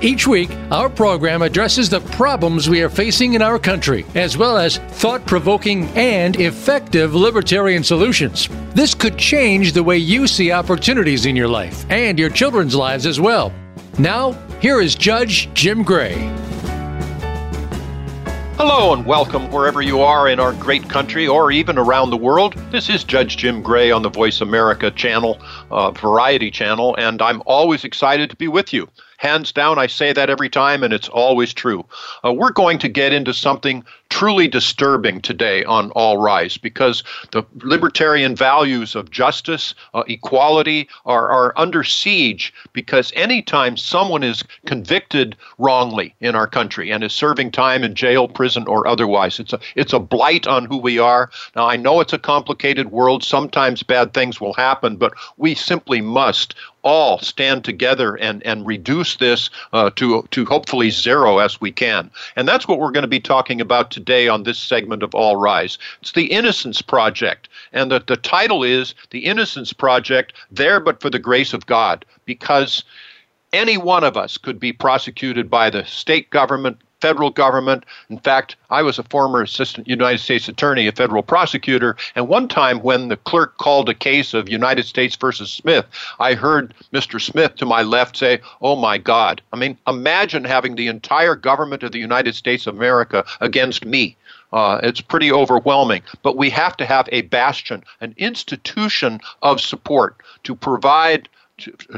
Each week, our program addresses the problems we are facing in our country, as well as thought provoking and effective libertarian solutions. This could change the way you see opportunities in your life and your children's lives as well. Now, here is Judge Jim Gray. Hello and welcome wherever you are in our great country or even around the world. This is Judge Jim Gray on the Voice America channel, uh, Variety channel, and I'm always excited to be with you. Hands down, I say that every time, and it's always true. Uh, we're going to get into something truly disturbing today on All Rise because the libertarian values of justice, uh, equality are, are under siege because anytime someone is convicted wrongly in our country and is serving time in jail, prison, or otherwise, it's a, it's a blight on who we are. Now, I know it's a complicated world. Sometimes bad things will happen, but we simply must all stand together and, and reduce this uh, to, to hopefully zero as we can. And that's what we're going to be talking about today on this segment of All Rise. It's the Innocence Project. And the, the title is The Innocence Project There But for the Grace of God, because any one of us could be prosecuted by the state government, federal government. In fact, I was a former assistant United States attorney, a federal prosecutor, and one time when the clerk called a case of United States versus Smith, I heard Mr. Smith to my left say, "Oh my God." I mean, imagine having the entire government of the United States of America against me. Uh, it's pretty overwhelming. But we have to have a bastion, an institution of support to provide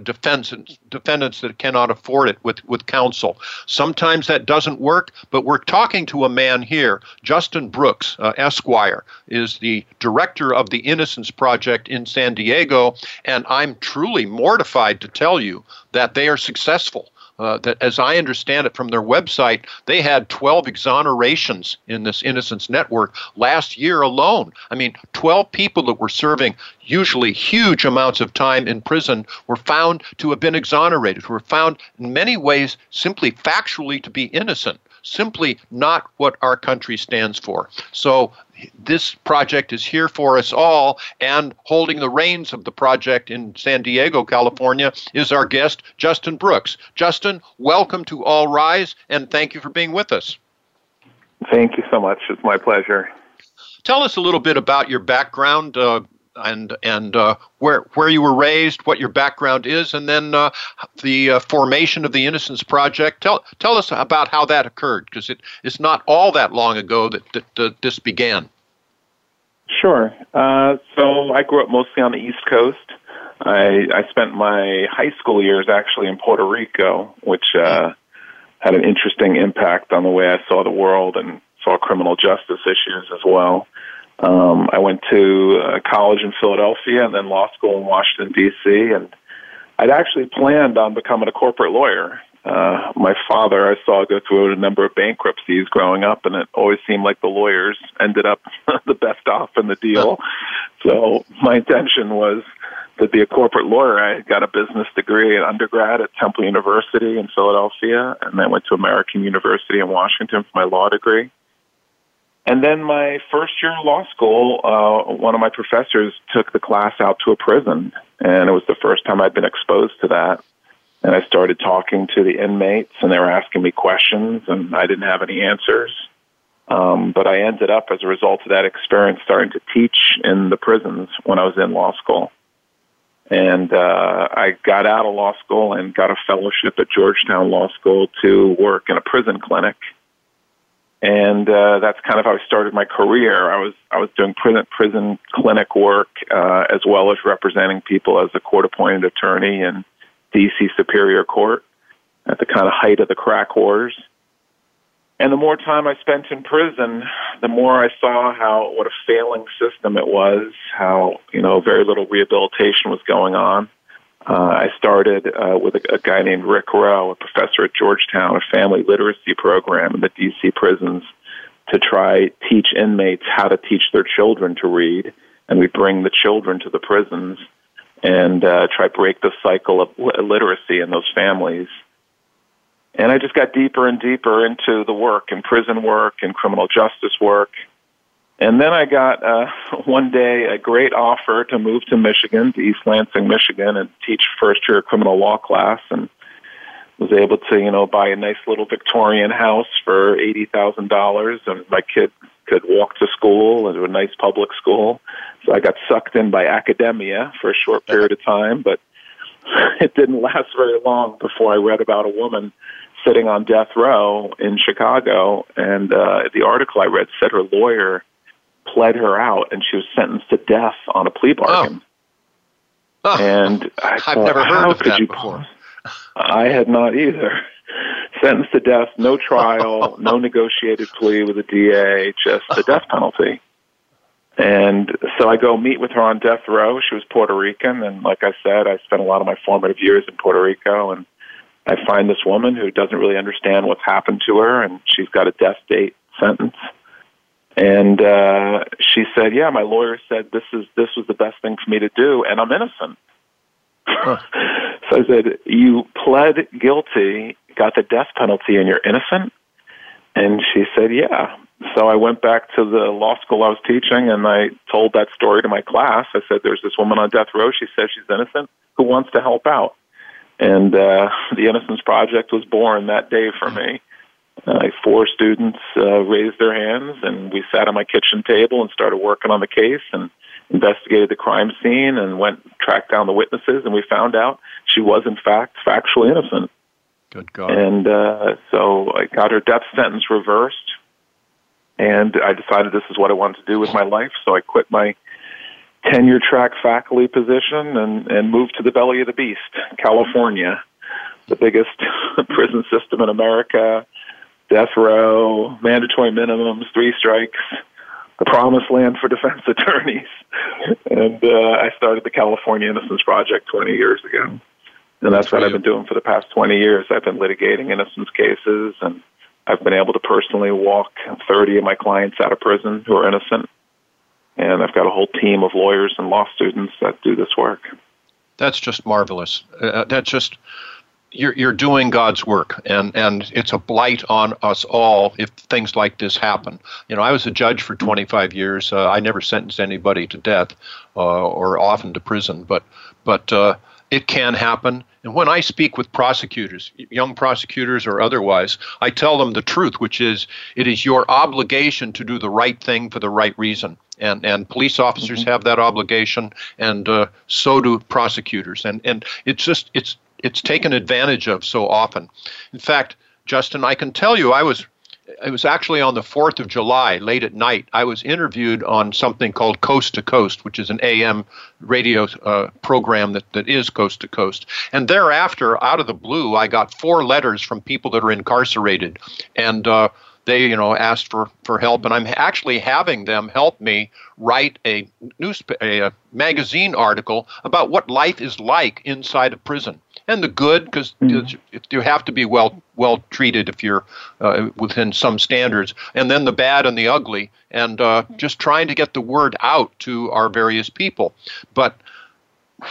defendants, defendants that cannot afford it with, with counsel. Sometimes that doesn't work, but we're talking to a man here, Justin Brooks, uh, Esquire, is the director of the Innocence Project in San Diego, and I'm truly mortified to tell you that they are successful. Uh, that, as I understand it from their website, they had 12 exonerations in this Innocence Network last year alone. I mean, 12 people that were serving usually huge amounts of time in prison were found to have been exonerated, were found in many ways simply factually to be innocent simply not what our country stands for. So this project is here for us all, and holding the reins of the project in San Diego, California, is our guest, Justin Brooks. Justin, welcome to All Rise, and thank you for being with us. Thank you so much. It's my pleasure. Tell us a little bit about your background. Uh, and and uh, where where you were raised, what your background is, and then uh, the uh, formation of the Innocence Project. Tell tell us about how that occurred, because it it's not all that long ago that, that this began. Sure. Uh, so I grew up mostly on the East Coast. I I spent my high school years actually in Puerto Rico, which uh, had an interesting impact on the way I saw the world and saw criminal justice issues as well. Um, I went to uh, college in Philadelphia and then law school in Washington D.C. and I'd actually planned on becoming a corporate lawyer. Uh, my father, I saw go through a number of bankruptcies growing up, and it always seemed like the lawyers ended up the best off in the deal. So my intention was to be a corporate lawyer. I got a business degree at undergrad at Temple University in Philadelphia, and then went to American University in Washington for my law degree. And then my first year of law school, uh, one of my professors took the class out to a prison, and it was the first time I'd been exposed to that. And I started talking to the inmates, and they were asking me questions, and I didn't have any answers. Um, but I ended up, as a result of that experience, starting to teach in the prisons when I was in law school. And uh, I got out of law school and got a fellowship at Georgetown Law School to work in a prison clinic and uh, that's kind of how I started my career. I was I was doing prison prison clinic work uh, as well as representing people as a court appointed attorney in D.C. Superior Court at the kind of height of the crack wars. And the more time I spent in prison, the more I saw how what a failing system it was, how you know very little rehabilitation was going on. Uh, I started uh, with a, a guy named Rick Rowe, a professor at Georgetown, a family literacy program in the D.C. prisons to try teach inmates how to teach their children to read, and we bring the children to the prisons and uh, try break the cycle of illiteracy in those families. And I just got deeper and deeper into the work and prison work and criminal justice work. And then I got uh, one day a great offer to move to Michigan, to East Lansing, Michigan, and teach first year criminal law class. And was able to, you know, buy a nice little Victorian house for eighty thousand dollars, and my kid could walk to school and to a nice public school. So I got sucked in by academia for a short period of time, but it didn't last very long before I read about a woman sitting on death row in Chicago, and uh, the article I read said her lawyer pled her out, and she was sentenced to death on a plea oh. bargain. Oh. And I I've thought, never heard how of could that you before. I had not either. Sentenced to death, no trial, no negotiated plea with the DA, just the death penalty. And so I go meet with her on death row. She was Puerto Rican, and like I said, I spent a lot of my formative years in Puerto Rico. And I find this woman who doesn't really understand what's happened to her, and she's got a death date sentence. And uh, she said, "Yeah, my lawyer said this is this was the best thing for me to do, and I'm innocent." so I said, "You pled guilty, got the death penalty, and you're innocent." And she said, "Yeah." So I went back to the law school I was teaching, and I told that story to my class. I said, "There's this woman on death row. She says she's innocent. Who wants to help out?" And uh, the Innocence Project was born that day for me. Uh, four students uh, raised their hands, and we sat on my kitchen table and started working on the case and investigated the crime scene and went tracked down the witnesses, and we found out she was in fact factually innocent. Good God. And uh, so I got her death sentence reversed, and I decided this is what I wanted to do with my life. So I quit my tenure track faculty position and, and moved to the belly of the beast, California, the biggest prison system in America, death row, mandatory minimums, three strikes, the promised land for defense attorneys. And uh, I started the California Innocence Project 20 years ago. And that's what I've been doing for the past 20 years. I've been litigating innocence cases, and I've been able to personally walk 30 of my clients out of prison who are innocent. And I've got a whole team of lawyers and law students that do this work. That's just marvelous. Uh, that's just you're you're doing God's work, and and it's a blight on us all if things like this happen. You know, I was a judge for 25 years. Uh, I never sentenced anybody to death uh, or often to prison, but but uh, it can happen. And when I speak with prosecutors, young prosecutors or otherwise, I tell them the truth, which is it is your obligation to do the right thing for the right reason. And, and police officers have that obligation, and uh, so do prosecutors. And, and it's just it's it's taken advantage of so often. In fact, Justin, I can tell you, I was it was actually on the 4th of July, late at night. I was interviewed on something called Coast to Coast, which is an AM radio uh, program that, that is coast to coast. And thereafter, out of the blue, I got four letters from people that are incarcerated. And uh, they, you know, asked for, for help. And I'm actually having them help me write a, news, a, a magazine article about what life is like inside a prison and the good because mm. you have to be well well treated if you're uh, within some standards, and then the bad and the ugly, and uh, just trying to get the word out to our various people. But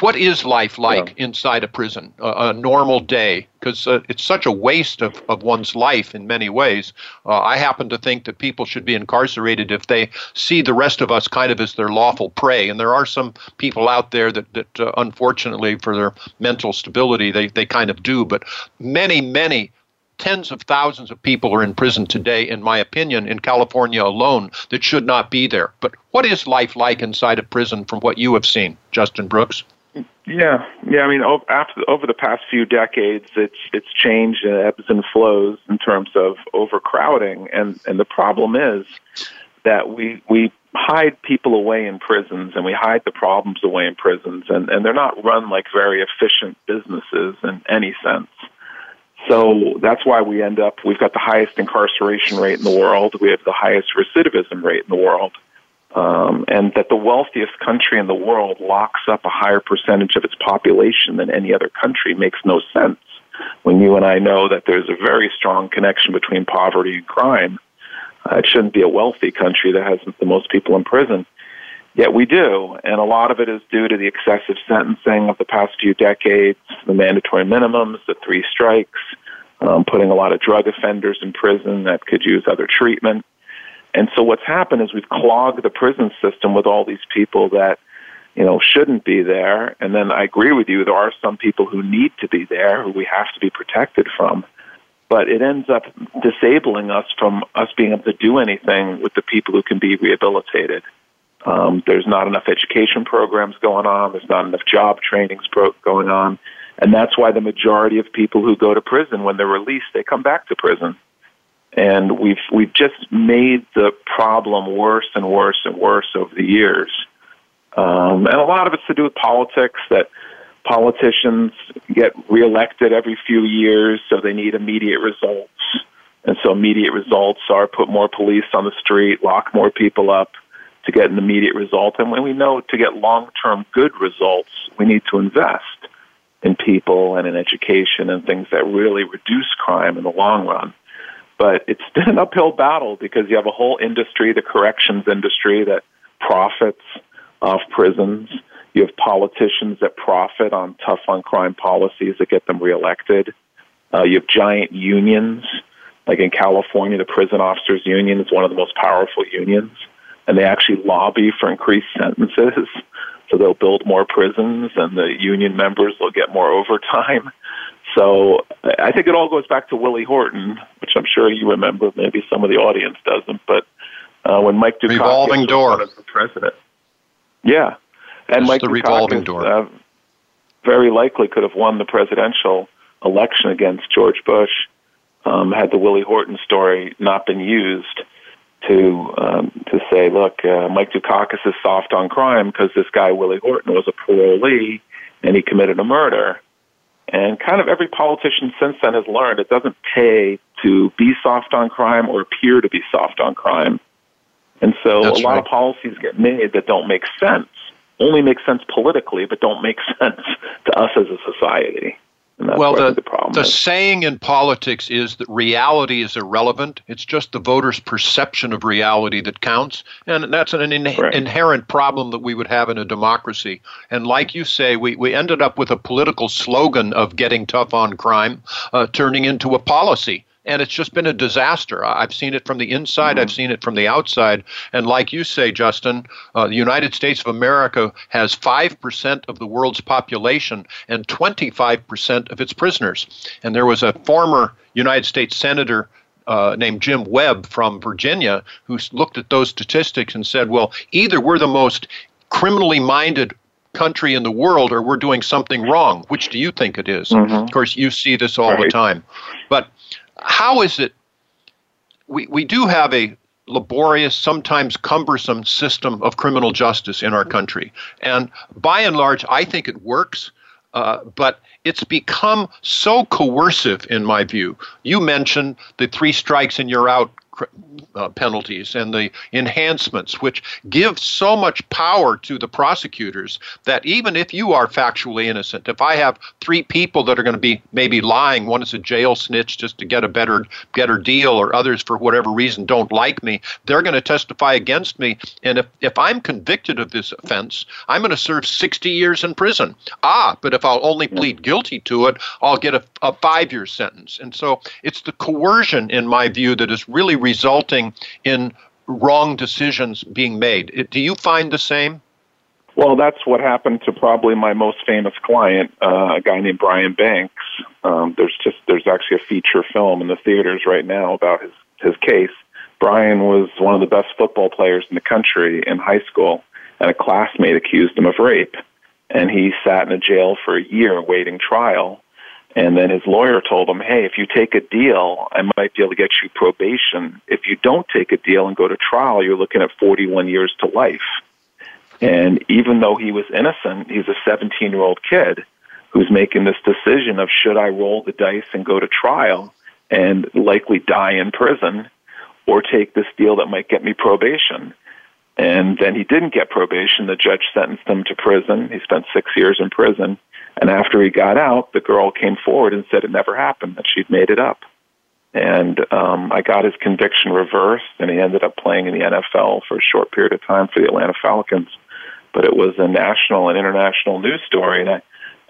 what is life like yeah. inside a prison, a, a normal day? Because uh, it's such a waste of, of one's life in many ways. Uh, I happen to think that people should be incarcerated if they see the rest of us kind of as their lawful prey. And there are some people out there that, that uh, unfortunately, for their mental stability, they, they kind of do. But many, many tens of thousands of people are in prison today, in my opinion, in California alone, that should not be there. But what is life like inside a prison from what you have seen, Justin Brooks? Yeah, yeah. I mean, over, after over the past few decades, it's it's changed and ebbs and flows in terms of overcrowding, and and the problem is that we we hide people away in prisons and we hide the problems away in prisons, and and they're not run like very efficient businesses in any sense. So that's why we end up, we've got the highest incarceration rate in the world. We have the highest recidivism rate in the world um, and that the wealthiest country in the world locks up a higher percentage of its population than any other country makes no sense. When you and I know that there's a very strong connection between poverty and crime, Uh, it shouldn't be a wealthy country that has the most people in prison. Yet we do, and a lot of it is due to the excessive sentencing of the past few decades, the mandatory minimums, the three strikes, um, putting a lot of drug offenders in prison that could use other treatment. And so what's happened is we've clogged the prison system with all these people that, you know, shouldn't be there. And then I agree with you, there are some people who need to be there, who we have to be protected from. But it ends up disabling us from us being able to do anything with the people who can be rehabilitated. Um, there's not enough education programs going on. There's not enough job trainings pro- going on. And that's why the majority of people who go to prison, when they're released, they come back to prison and we've we've just made the problem worse and worse and worse over the years. Um, and a lot of it's to do with politics that politicians get reelected every few years, so they need immediate results. And so immediate results are put more police on the street, lock more people up to get an immediate result. And when we know to get long-term good results, we need to invest in people and in education and things that really reduce crime in the long run. But it's been an uphill battle because you have a whole industry, the corrections industry, that profits off prisons. You have politicians that profit on tough on crime policies that get them reelected. Uh, you have giant unions. Like in California, the prison officers union is one of the most powerful unions, and they actually lobby for increased sentences. So they'll build more prisons, and the union members will get more overtime. So I think it all goes back to Willie Horton, which I'm sure you remember. Maybe some of the audience doesn't, but uh, when Mike Dukakis revolving door was president, yeah, and Mike the Dukakis revolving door. Uh, very likely could have won the presidential election against George Bush um, had the Willie Horton story not been used to um, to say, look, uh, Mike Dukakis is soft on crime because this guy Willie Horton was a parolee and he committed a murder. And kind of every politician since then has learned it doesn't pay to be soft on crime or appear to be soft on crime. And so That's a lot right. of policies get made that don't make sense, only make sense politically, but don't make sense to us as a society. Well, the, the the saying in politics is that reality is irrelevant. It's just the voter's perception of reality that counts. And that's an in- Right. inherent problem that we would have in a democracy. And like you say, we, we ended up with a political slogan of getting tough on crime uh, turning into a policy. And it's just been a disaster. I've seen it from the inside, I've seen it from the outside. And like you say, Justin, uh, the United States of America has 5% of the world's population and 25% of its prisoners. And there was a former United States Senator uh, named Jim Webb from Virginia who looked at those statistics and said, well, either we're the most criminally minded country in the world or we're doing something wrong. Which do you think it is? Of course, you see this all the time. But how is it? We, we do have a laborious, sometimes cumbersome system of criminal justice in our country. And by and large, I think it works. Uh, but it's become so coercive, in my view. You mentioned the three strikes and you're out uh, penalties and the enhancements, which give so much power to the prosecutors that even if you are factually innocent, if I have three people that are going to be maybe lying, one is a jail snitch just to get a better better deal, or others for whatever reason don't like me, they're going to testify against me. And if, if I'm convicted of this offense, I'm going to serve 60 years in prison. Ah, but if I'll only plead guilty to it, I'll get a, a five year sentence. And so it's the coercion, in my view, that is really resulting in wrong decisions being made. Do you find the same? Well, that's what happened to probably my most famous client, uh, a guy named Brian Banks. Um, there's just there's actually a feature film in the theaters right now about his his case. Brian was one of the best football players in the country in high school, and a classmate accused him of rape, and he sat in a jail for a year waiting trial. And then his lawyer told him, "Hey, if you take a deal, I might be able to get you probation. If you don't take a deal and go to trial, you're looking at 41 years to life." And even though he was innocent, he's a 17 year old kid who's making this decision of should I roll the dice and go to trial and likely die in prison or take this deal that might get me probation. And then he didn't get probation. The judge sentenced him to prison. He spent six years in prison. And after he got out, the girl came forward and said it never happened, that she'd made it up. and um, I got his conviction reversed, and he ended up playing in the NFL for a short period of time for the Atlanta Falcons. But it was a national and international news story, and I,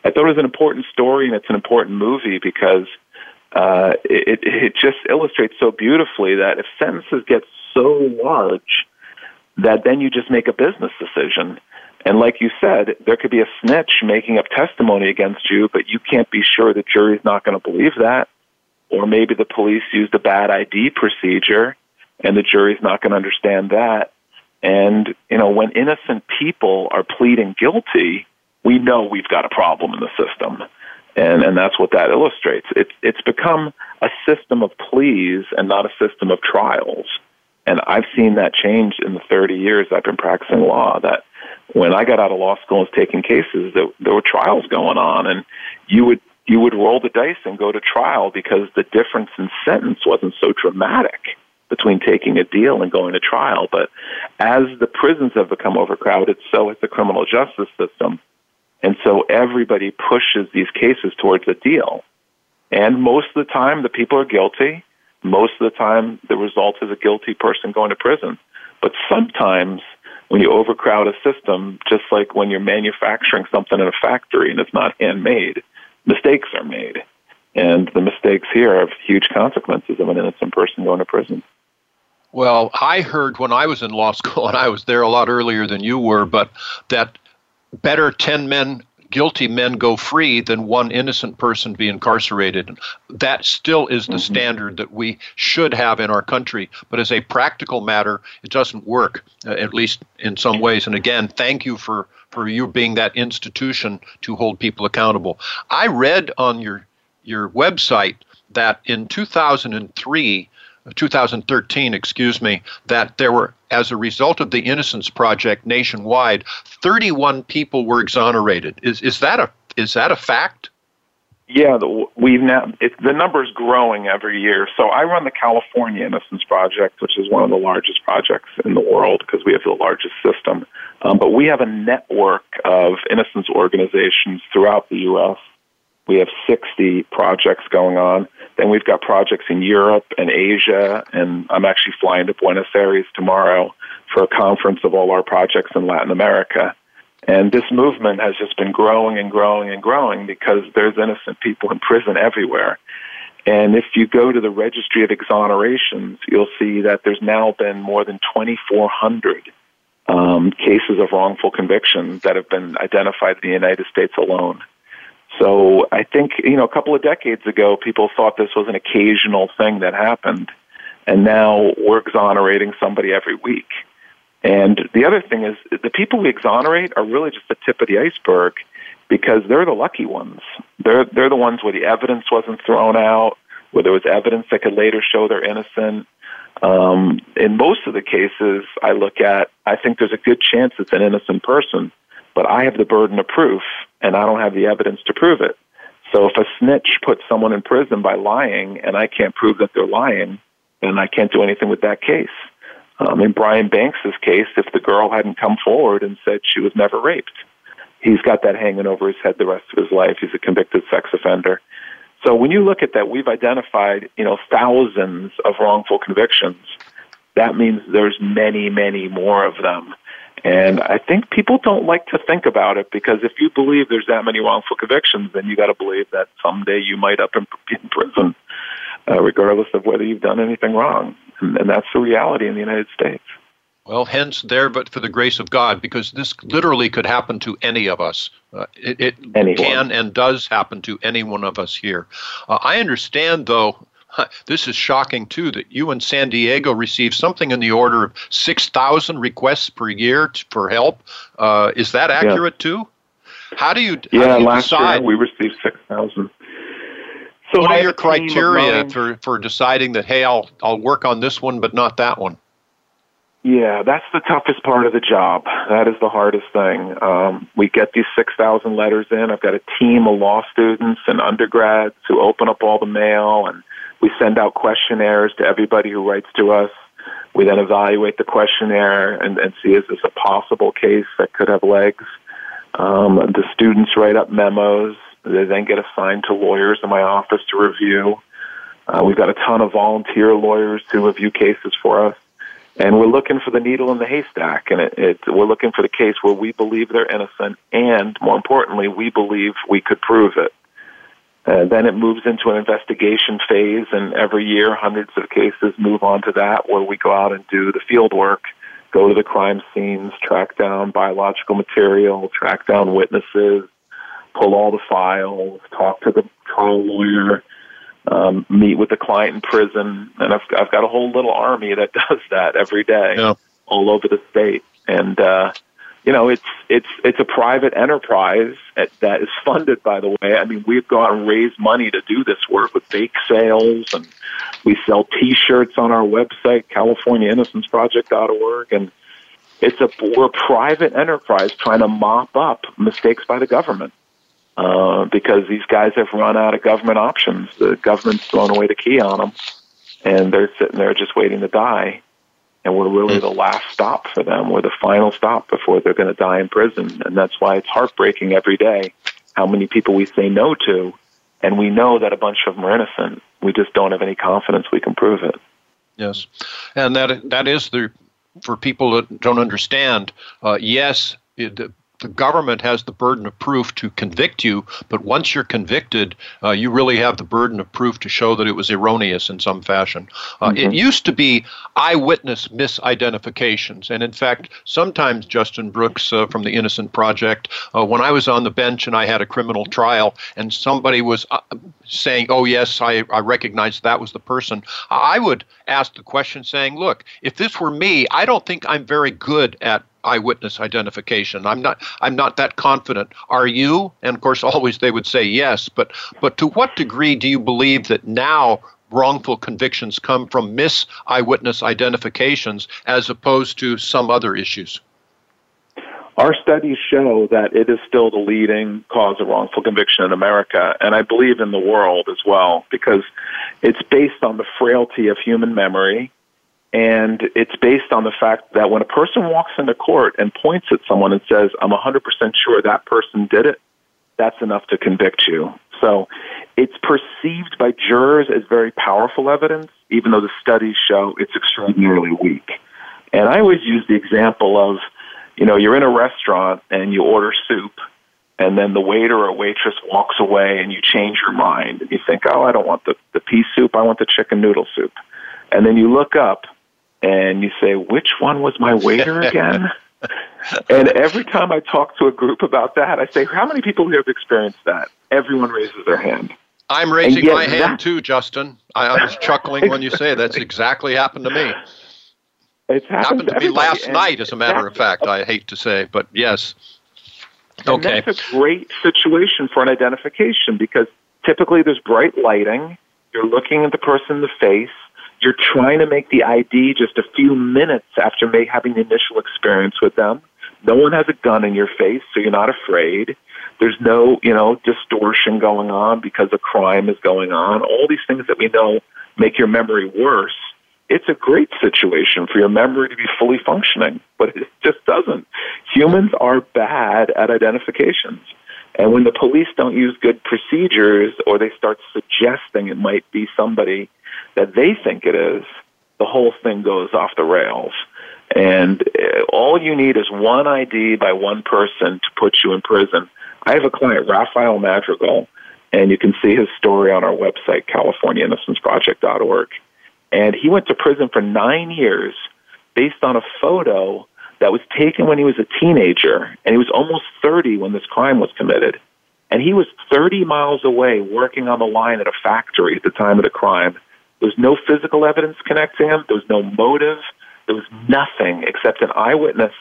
I thought it was an important story, and it's an important movie because uh, it, it just illustrates so beautifully that if sentences get so large, that then you just make a business decision. And like you said, there could be a snitch making up testimony against you, but you can't be sure the jury's not going to believe that or maybe the police used a bad ID procedure and the jury's not going to understand that. And, you know, when innocent people are pleading guilty, we know we've got a problem in the system. And, and that's what that illustrates. It's, it's become a system of pleas and not a system of trials. And I've seen that change in the 30 years I've been practicing law that when I got out of law school and was taking cases, there, there were trials going on and you would you would roll the dice and go to trial because the difference in sentence wasn't so dramatic between taking a deal and going to trial. But as the prisons have become overcrowded, so has the criminal justice system. And so everybody pushes these cases towards a deal. And most of the time, the people are guilty. Most of the time, the result is a guilty person going to prison. But sometimes, when you overcrowd a system, just like when you're manufacturing something in a factory and it's not handmade, mistakes are made. And the mistakes here have huge consequences of an innocent person going to prison. Well, I heard when I was in law school, and I was there a lot earlier than you were, but that better 10 men guilty men go free than one innocent person be incarcerated. That still is the mm-hmm. standard that we should have in our country. But as a practical matter, it doesn't work, uh, at least in some ways. And again, thank you for, for you being that institution to hold people accountable. I read on your, your website that in 2003, 2013, excuse me, that there were, as a result of the Innocence Project nationwide, 31 people were exonerated. Is is that a is that a fact? Yeah, the, we've now it, the number is growing every year. So I run the California Innocence Project, which is one of the largest projects in the world because we have the largest system. Um, but we have a network of innocence organizations throughout the U.S. We have 60 projects going on. Then we've got projects in Europe and Asia, and I'm actually flying to Buenos Aires tomorrow for a conference of all our projects in Latin America. And this movement has just been growing and growing and growing because there's innocent people in prison everywhere. And if you go to the registry of exonerations, you'll see that there's now been more than 2,400 um, cases of wrongful conviction that have been identified in the United States alone. So I think, you know, a couple of decades ago, people thought this was an occasional thing that happened. And now we're exonerating somebody every week. And the other thing is the people we exonerate are really just the tip of the iceberg because they're the lucky ones. They're, they're the ones where the evidence wasn't thrown out, where there was evidence that could later show they're innocent. Um, in most of the cases I look at, I think there's a good chance it's an innocent person but I have the burden of proof and I don't have the evidence to prove it. So if a snitch puts someone in prison by lying and I can't prove that they're lying, then I can't do anything with that case. Um, in Brian Banks's case, if the girl hadn't come forward and said she was never raped, he's got that hanging over his head the rest of his life. He's a convicted sex offender. So when you look at that, we've identified, you know, thousands of wrongful convictions. That means there's many, many more of them. And I think people don't like to think about it because if you believe there's that many wrongful convictions, then you got to believe that someday you might up in, in prison, uh, regardless of whether you've done anything wrong. And, and that's the reality in the United States. Well, hence there, but for the grace of God, because this literally could happen to any of us. Uh, it, it can and does happen to any one of us here. Uh, I understand, though, this is shocking too that you in San Diego receive something in the order of 6,000 requests per year for help. Uh, is that accurate yeah. too? How do you, yeah, do you last decide? year we received 6,000. So what are your criteria for, for deciding that, hey, I'll, I'll work on this one but not that one? Yeah, that's the toughest part of the job. That is the hardest thing. Um, we get these 6,000 letters in. I've got a team of law students and undergrads who open up all the mail and we send out questionnaires to everybody who writes to us. We then evaluate the questionnaire and, and see is this a possible case that could have legs. Um, the students write up memos. They then get assigned to lawyers in my office to review. Uh, we've got a ton of volunteer lawyers who review cases for us, and we're looking for the needle in the haystack. And it, it, we're looking for the case where we believe they're innocent, and more importantly, we believe we could prove it. Uh, then it moves into an investigation phase, and every year, hundreds of cases move on to that, where we go out and do the field work, go to the crime scenes, track down biological material, track down witnesses, pull all the files, talk to the trial lawyer, um, meet with the client in prison, and I've I've got a whole little army that does that every day, yeah. all over the state, and uh, you know it's it's it's a private enterprise that is funded. By the way, I mean we've gone and raised money to do this work with bake sales, and we sell T-shirts on our website, CaliforniaInnocenceProject.org, and it's a we're a private enterprise trying to mop up mistakes by the government. Uh, because these guys have run out of government options. The government's thrown away the key on them, and they're sitting there just waiting to die. And we're really the last stop for them. We're the final stop before they're going to die in prison. And that's why it's heartbreaking every day how many people we say no to, and we know that a bunch of them are innocent. We just don't have any confidence we can prove it. Yes, and that that is the for people that don't understand. Uh, yes, it, the government has the burden of proof to convict you, but once you're convicted, uh, you really have the burden of proof to show that it was erroneous in some fashion. Uh, mm-hmm. It used to be eyewitness misidentifications, and in fact, sometimes Justin Brooks uh, from the Innocent Project, uh, when I was on the bench and I had a criminal trial, and somebody was uh, saying, "Oh yes, I, I recognize that was the person," I would ask the question, saying, "Look, if this were me, I don't think I'm very good at eyewitness identification. I'm not I'm not that confident. Are you? And of course always they would say yes, but but to what degree do you believe that now wrongful convictions come from mis eyewitness identifications as opposed to some other issues? Our studies show that it is still the leading cause of wrongful conviction in America, and I believe in the world as well, because it's based on the frailty of human memory and it's based on the fact that when a person walks into court and points at someone and says, I'm 100% sure that person did it, that's enough to convict you. So it's perceived by jurors as very powerful evidence, even though the studies show it's extraordinarily weak. And I always use the example of, you know, you're in a restaurant and you order soup, and then the waiter or waitress walks away and you change your mind and you think, oh, I don't want the, the pea soup, I want the chicken noodle soup. And then you look up and you say, which one was my waiter again? and every time I talk to a group about that, I say, how many people here have experienced that? Everyone raises their hand. I'm raising my hand too, Justin. I, I was chuckling when you say that's exactly happened to me. It's happened, happened to, me last night, as a matter of fact. I hate to say, but yes. Okay. And that's a great situation for an identification because typically there's bright lighting. You're looking at the person in the face you're trying to make the ID just a few minutes after may, having the initial experience with them. No one has a gun in your face, so you're not afraid. There's no, you know, distortion going on because a crime is going on. All these things that we know make your memory worse. It's a great situation for your memory to be fully functioning, but it just doesn't. Humans are bad at identifications. And when the police don't use good procedures or they start suggesting it might be somebody that they think it is, the whole thing goes off the rails. And uh, all you need is one ID by one person to put you in prison. I have a client, Rafael Madrigal, and you can see his story on our website, CaliforniaInnocenceProject.org. And he went to prison for nine years based on a photo that was taken when he was a teenager, and he was almost 30 when this crime was committed. And he was 30 miles away working on the line at a factory at the time of the crime. There was no physical evidence connecting him. There was no motive. There was nothing except an eyewitness,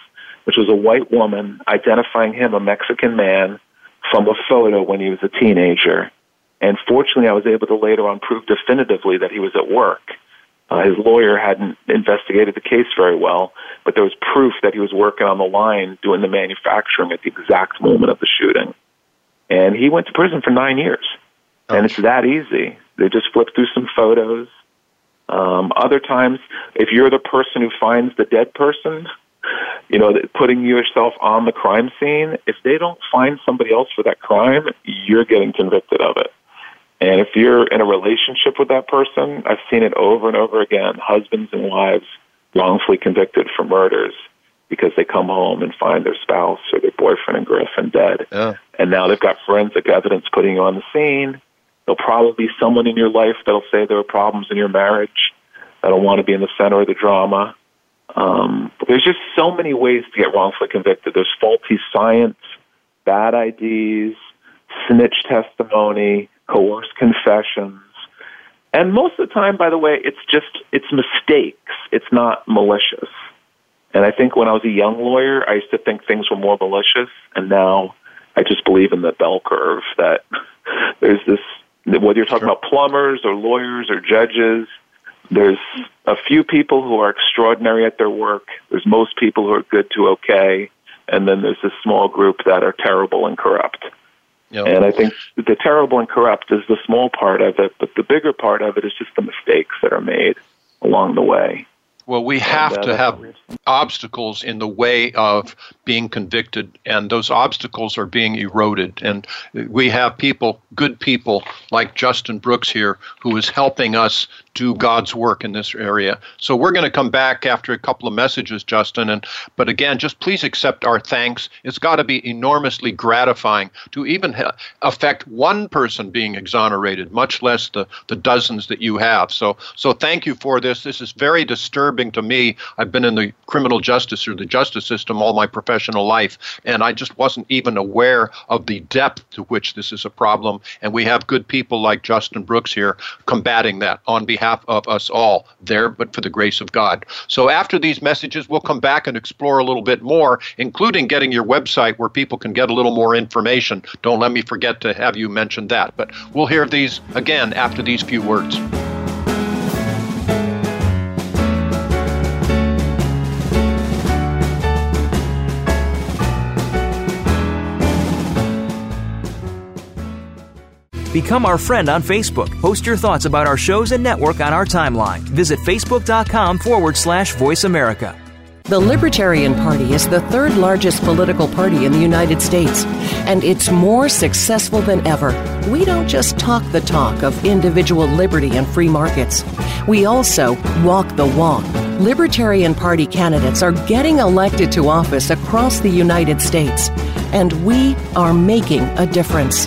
which was a white woman identifying him, a Mexican man, from a photo when he was a teenager. And fortunately, I was able to later on prove definitively that he was at work. Uh, his lawyer hadn't investigated the case very well, but there was proof that he was working on the line doing the manufacturing at the exact moment of the shooting. And he went to prison for nine years. And it's that easy. They just flip through some photos. Um, other times, if you're the person who finds the dead person, you know, putting yourself on the crime scene, if they don't find somebody else for that crime, you're getting convicted of it. And if you're in a relationship with that person, I've seen it over and over again husbands and wives wrongfully convicted for murders because they come home and find their spouse or their boyfriend and girlfriend dead. Yeah. And now they've got forensic evidence putting you on the scene. There'll probably be someone in your life that'll say there are problems in your marriage, that'll want to be in the center of the drama. Um, there's just so many ways to get wrongfully convicted. There's faulty science, bad IDs, snitch testimony, coerced confessions. And most of the time, by the way, it's just, it's mistakes. It's not malicious. And I think when I was a young lawyer, I used to think things were more malicious, and now I just believe in the bell curve that there's this, whether you're talking Sure. about plumbers or lawyers or judges, there's a few people who are extraordinary at their work. There's most people who are good to okay. And then there's this small group that are terrible and corrupt. Know, And I think the terrible and corrupt is the small part of it, but the bigger part of it is just the mistakes that are made along the way. Well, we have And, uh, to have obstacles in the way of being convicted, and those obstacles are being eroded. And we have people, good people like Justin Brooks here, who is helping us do God's work in this area. So we're going to come back after a couple of messages, Justin. And but again, just please accept our thanks. It's got to be enormously gratifying to even ha- affect one person being exonerated, much less the the dozens that you have. So so thank you for this. This is very disturbing to me. I've been in the criminal justice or the justice system all my professional life, and I just wasn't even aware of the depth to which this is a problem. And we have good people like Justin Brooks here combating that on behalf of us all there, but for the grace of God. So after these messages, we'll come back and explore a little bit more, including getting your website where people can get a little more information. Don't let me forget to have you mention that. But we'll hear these again after these few words. Become our friend on Facebook. Post your thoughts about our shows and network on our timeline. Visit facebook.com forward slash voice America. The Libertarian Party is the third largest political party in the United States, and it's more successful than ever. We don't just talk the talk of individual liberty and free markets, we also walk the walk. Libertarian Party candidates are getting elected to office across the United States, and we are making a difference.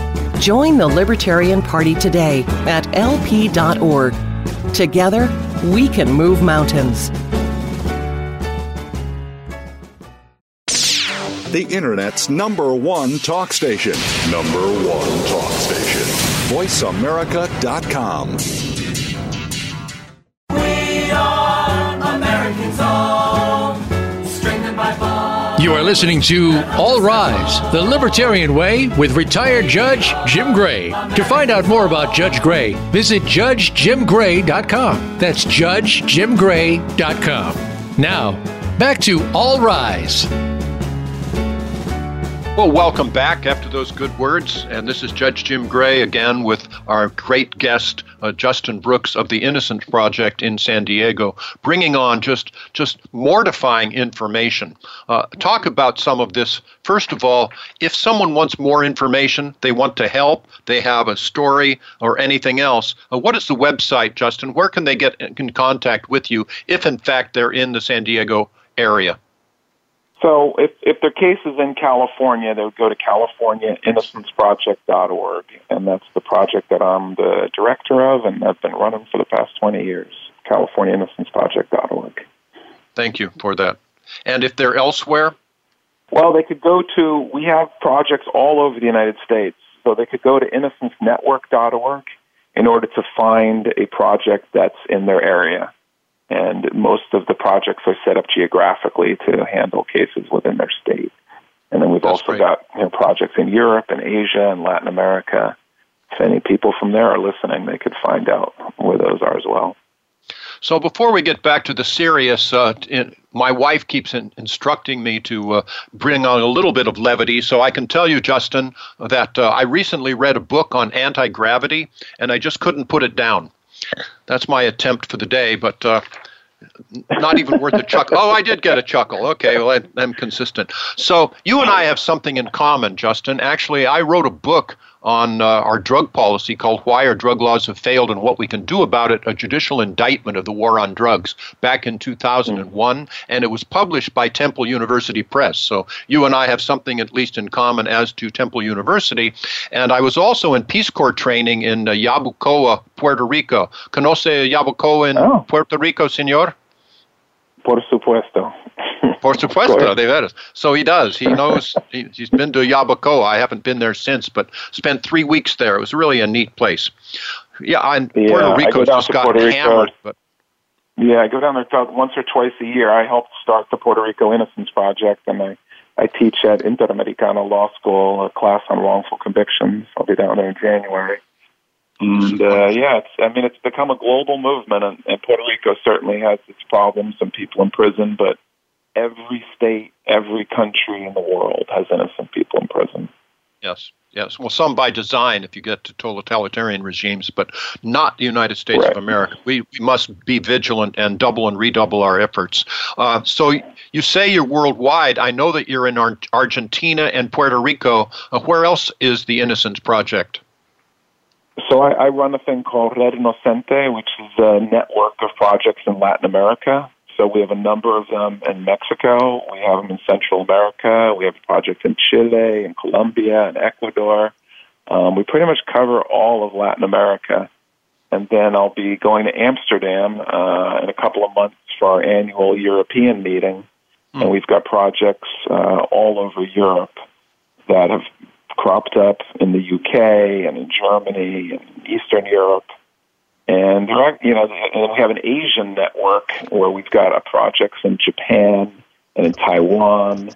Join the Libertarian Party today at lp.org. Together, we can move mountains. The Internet's number one talk station. Number one talk station. VoiceAmerica.com. You are listening to All Rise, the Libertarian Way with retired Judge Jim Gray. To find out more about Judge Gray, visit judgejimgray.com. That's judgejimgray.com. Now, back to All Rise. Well, welcome back after those good words. And this is Judge Jim Gray again with our great guest, uh, Justin Brooks of the Innocence Project in San Diego, bringing on just, just mortifying information. Uh, talk about some of this. First of all, if someone wants more information, they want to help, they have a story or anything else, uh, what is the website, Justin? Where can they get in contact with you if, in fact, they're in the San Diego area? So if, if their case is in California, they would go to CaliforniaInnocenceProject.org, and that's the project that I'm the director of and I've been running for the past 20 years, CaliforniaInnocenceProject.org. Thank you for that. And if they're elsewhere, Well, they could go to, we have projects all over the United States, so they could go to innocencenetwork.org in order to find a project that's in their area. And most of the projects are set up geographically to handle cases within their state. And then we've That's also great. got you know, projects in Europe and Asia and Latin America. If any people from there are listening, they could find out where those are as well. So before we get back to the serious, uh, in, my wife keeps in, instructing me to uh, bring on a little bit of levity. So I can tell you, Justin, that uh, I recently read a book on anti gravity, and I just couldn't put it down. That's my attempt for the day, but uh, not even worth a chuckle. Oh, I did get a chuckle. Okay, well, I, am consistent. So you and I have something in common, Justin. Actually, I wrote a book on uh, our drug policy called Why Our Drug Laws Have Failed and What We Can Do About It, a judicial indictment of the war on drugs back in 2001. And it was published by Temple University Press. So you and I have something at least in common as to Temple University. And I was also in Peace Corps training in uh, Yabucoa, Puerto Rico. Conoce Yabucoa in oh. Puerto Rico, senor? Por supuesto. Por supuesto, de veras. So he does. He knows. he, has been to Yabucoa. I haven't been there since, but spent three weeks there. It was really a neat place. Yeah, and yeah, Puerto Rico just got hammered. But yeah, I go down there about once or twice a year. I helped start the Puerto Rico Innocence Project, and I I teach at Interamericana Law School a class on wrongful convictions. I'll be down there in January. And uh, yeah, it's I mean it's become a global movement, and, and Puerto Rico certainly has its problems and people in prison, but every state, every country in the world has innocent people in prison. Yes, yes. Well, some by design if you get to totalitarian regimes, but not the United States right. of America. We, we must be vigilant and double and redouble our efforts. Uh, so you say you're worldwide. I know that you're in Ar- Argentina and Puerto Rico. Uh, where else is the Innocence Project? So I, I run a thing called Red Inocente, which is a network of projects in Latin America. So we have a number of them in Mexico. We have them in Central America. We have projects in Chile, in Colombia, and Ecuador. Um, we pretty much cover all of Latin America. And then I'll be going to Amsterdam uh, in a couple of months for our annual European meeting. Mm. And we've got projects uh, all over Europe that have cropped up in the UK and in Germany and Eastern Europe. And there are, you know, and we have an Asian network where we've got projects in Japan and in Taiwan,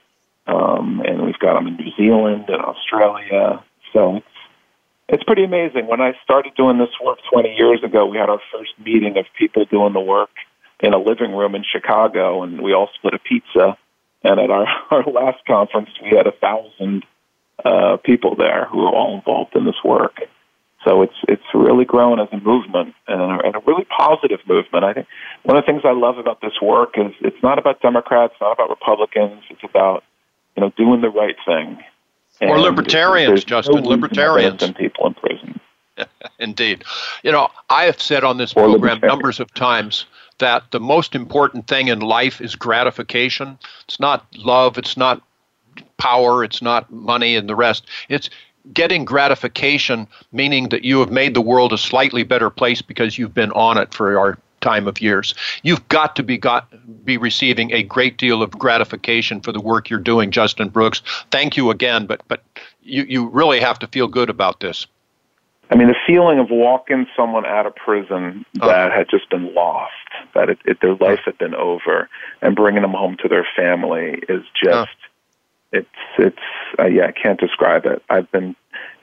um, and we've got them in New Zealand and Australia. So it's it's pretty amazing. When I started doing this work 20 years ago, we had our first meeting of people doing the work in a living room in Chicago, and we all split a pizza. And at our, our last conference, we had a thousand uh, people there who are all involved in this work. So it's it's really grown as a movement and a, and a really positive movement. I think one of the things I love about this work is it's not about Democrats, not about Republicans. It's about you know doing the right thing. And or libertarians, Justin. No libertarians and people in prison. Indeed. You know, I have said on this or program numbers of times that the most important thing in life is gratification. It's not love, it's not power, it's not money and the rest. It's getting gratification, meaning that you have made the world a slightly better place because you've been on it for our time of years. You've got to be got be receiving a great deal of gratification for the work you're doing, Justin Brooks. Thank you again, but but you, you really have to feel good about this. I mean, the feeling of walking someone out of prison oh. that had just been lost, that it, it, their life had been over, and bringing them home to their family is oh. just it's it's uh, yeah, I can't describe it. I've been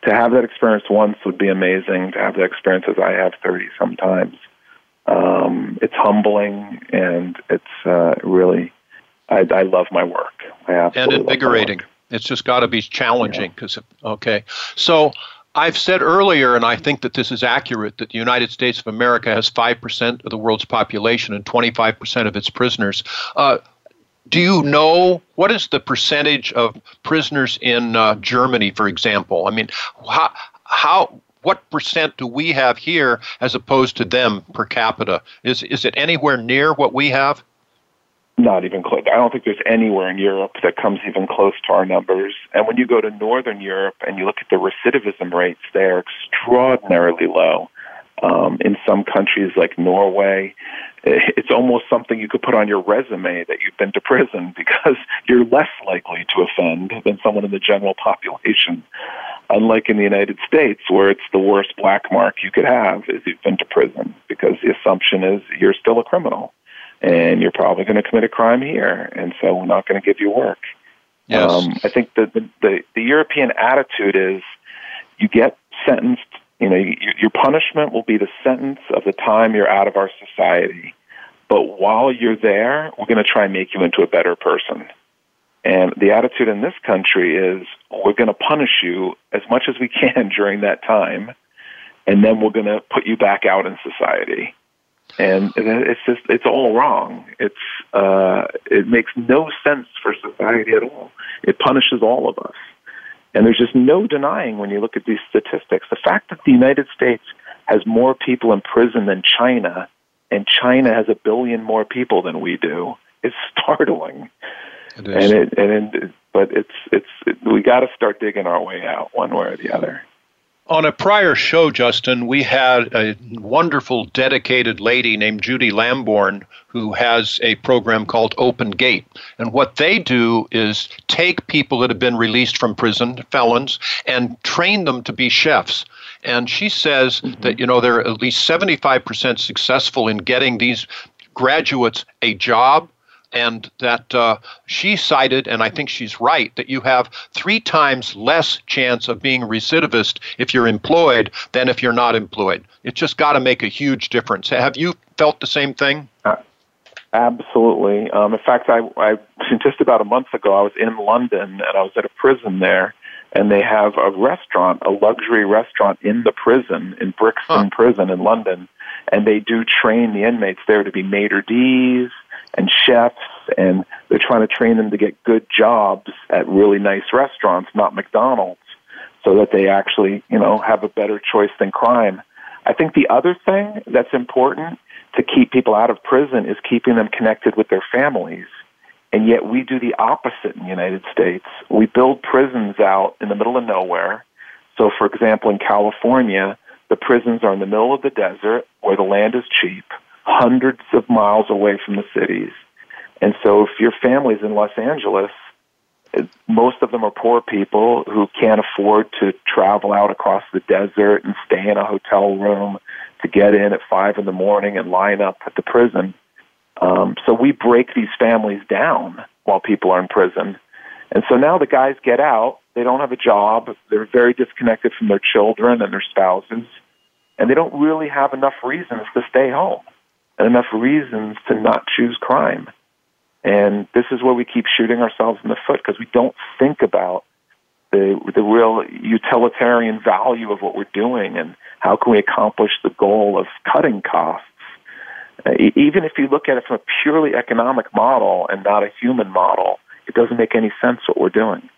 to have that experience once would be amazing. To have that experience as I have thirty sometimes, um, it's humbling and it's uh, really. I, I love my work. I and invigorating. It's just got to be challenging because yeah. okay. So I've said earlier, and I think that this is accurate, that the United States of America has 5% of the world's population and 25% of its prisoners. Uh, do you know what is the percentage of prisoners in uh, Germany, for example? I mean, how, how what percent do we have here as opposed to them per capita? Is is it anywhere near what we have? Not even close. I don't think there's anywhere in Europe that comes even close to our numbers. And when you go to Northern Europe and you look at the recidivism rates, they are extraordinarily low. Um, in some countries like Norway, it's almost something you could put on your resume that you've been to prison because you're less likely to offend than someone in the general population. Unlike in the United States, where it's the worst black mark you could have is you've been to prison because the assumption is you're still a criminal and you're probably going to commit a crime here, and so we're not going to give you work. Yes. Um, I think the, the, the, the European attitude is you get sentenced you know, your punishment will be the sentence of the time you're out of our society. but while you're there, we're going to try and make you into a better person. And the attitude in this country is we're going to punish you as much as we can during that time, and then we're going to put you back out in society. And it's just it's all wrong. It's uh, it makes no sense for society at all. It punishes all of us. And there's just no denying when you look at these statistics. The fact that the United States has more people in prison than China, and China has a billion more people than we do, is startling. It is. And it, and it, but it's it's it, we got to start digging our way out one way or the other. On a prior show, Justin, we had a wonderful, dedicated lady named Judy Lamborn who has a program called Open Gate. And what they do is take people that have been released from prison, felons, and train them to be chefs. And she says mm-hmm. that, you know, they're at least 75% successful in getting these graduates a job and that uh, she cited, and I think she's right, that you have three times less chance of being recidivist if you're employed than if you're not employed. It's just got to make a huge difference. Have you felt the same thing? Uh, absolutely. Um, in fact, I, I just about a month ago, I was in London and I was at a prison there. And they have a restaurant, a luxury restaurant in the prison, in Brixton huh. Prison in London. And they do train the inmates there to be maitre d's, and chefs, and they're trying to train them to get good jobs at really nice restaurants, not McDonald's, so that they actually, you know, have a better choice than crime. I think the other thing that's important to keep people out of prison is keeping them connected with their families. And yet we do the opposite in the United States. We build prisons out in the middle of nowhere. So, for example, in California, the prisons are in the middle of the desert where the land is cheap hundreds of miles away from the cities. And so if your family's in Los Angeles, most of them are poor people who can't afford to travel out across the desert and stay in a hotel room to get in at five in the morning and line up at the prison. Um, so we break these families down while people are in prison. And so now the guys get out, they don't have a job, they're very disconnected from their children and their spouses, and they don't really have enough reasons to stay home and enough reasons to not choose crime. And this is where we keep shooting ourselves in the foot because we don't think about the the real utilitarian value of what we're doing and how can we accomplish the goal of cutting costs. Uh, even if you look at it from a purely economic model and not a human model, it doesn't make any sense what we're doing.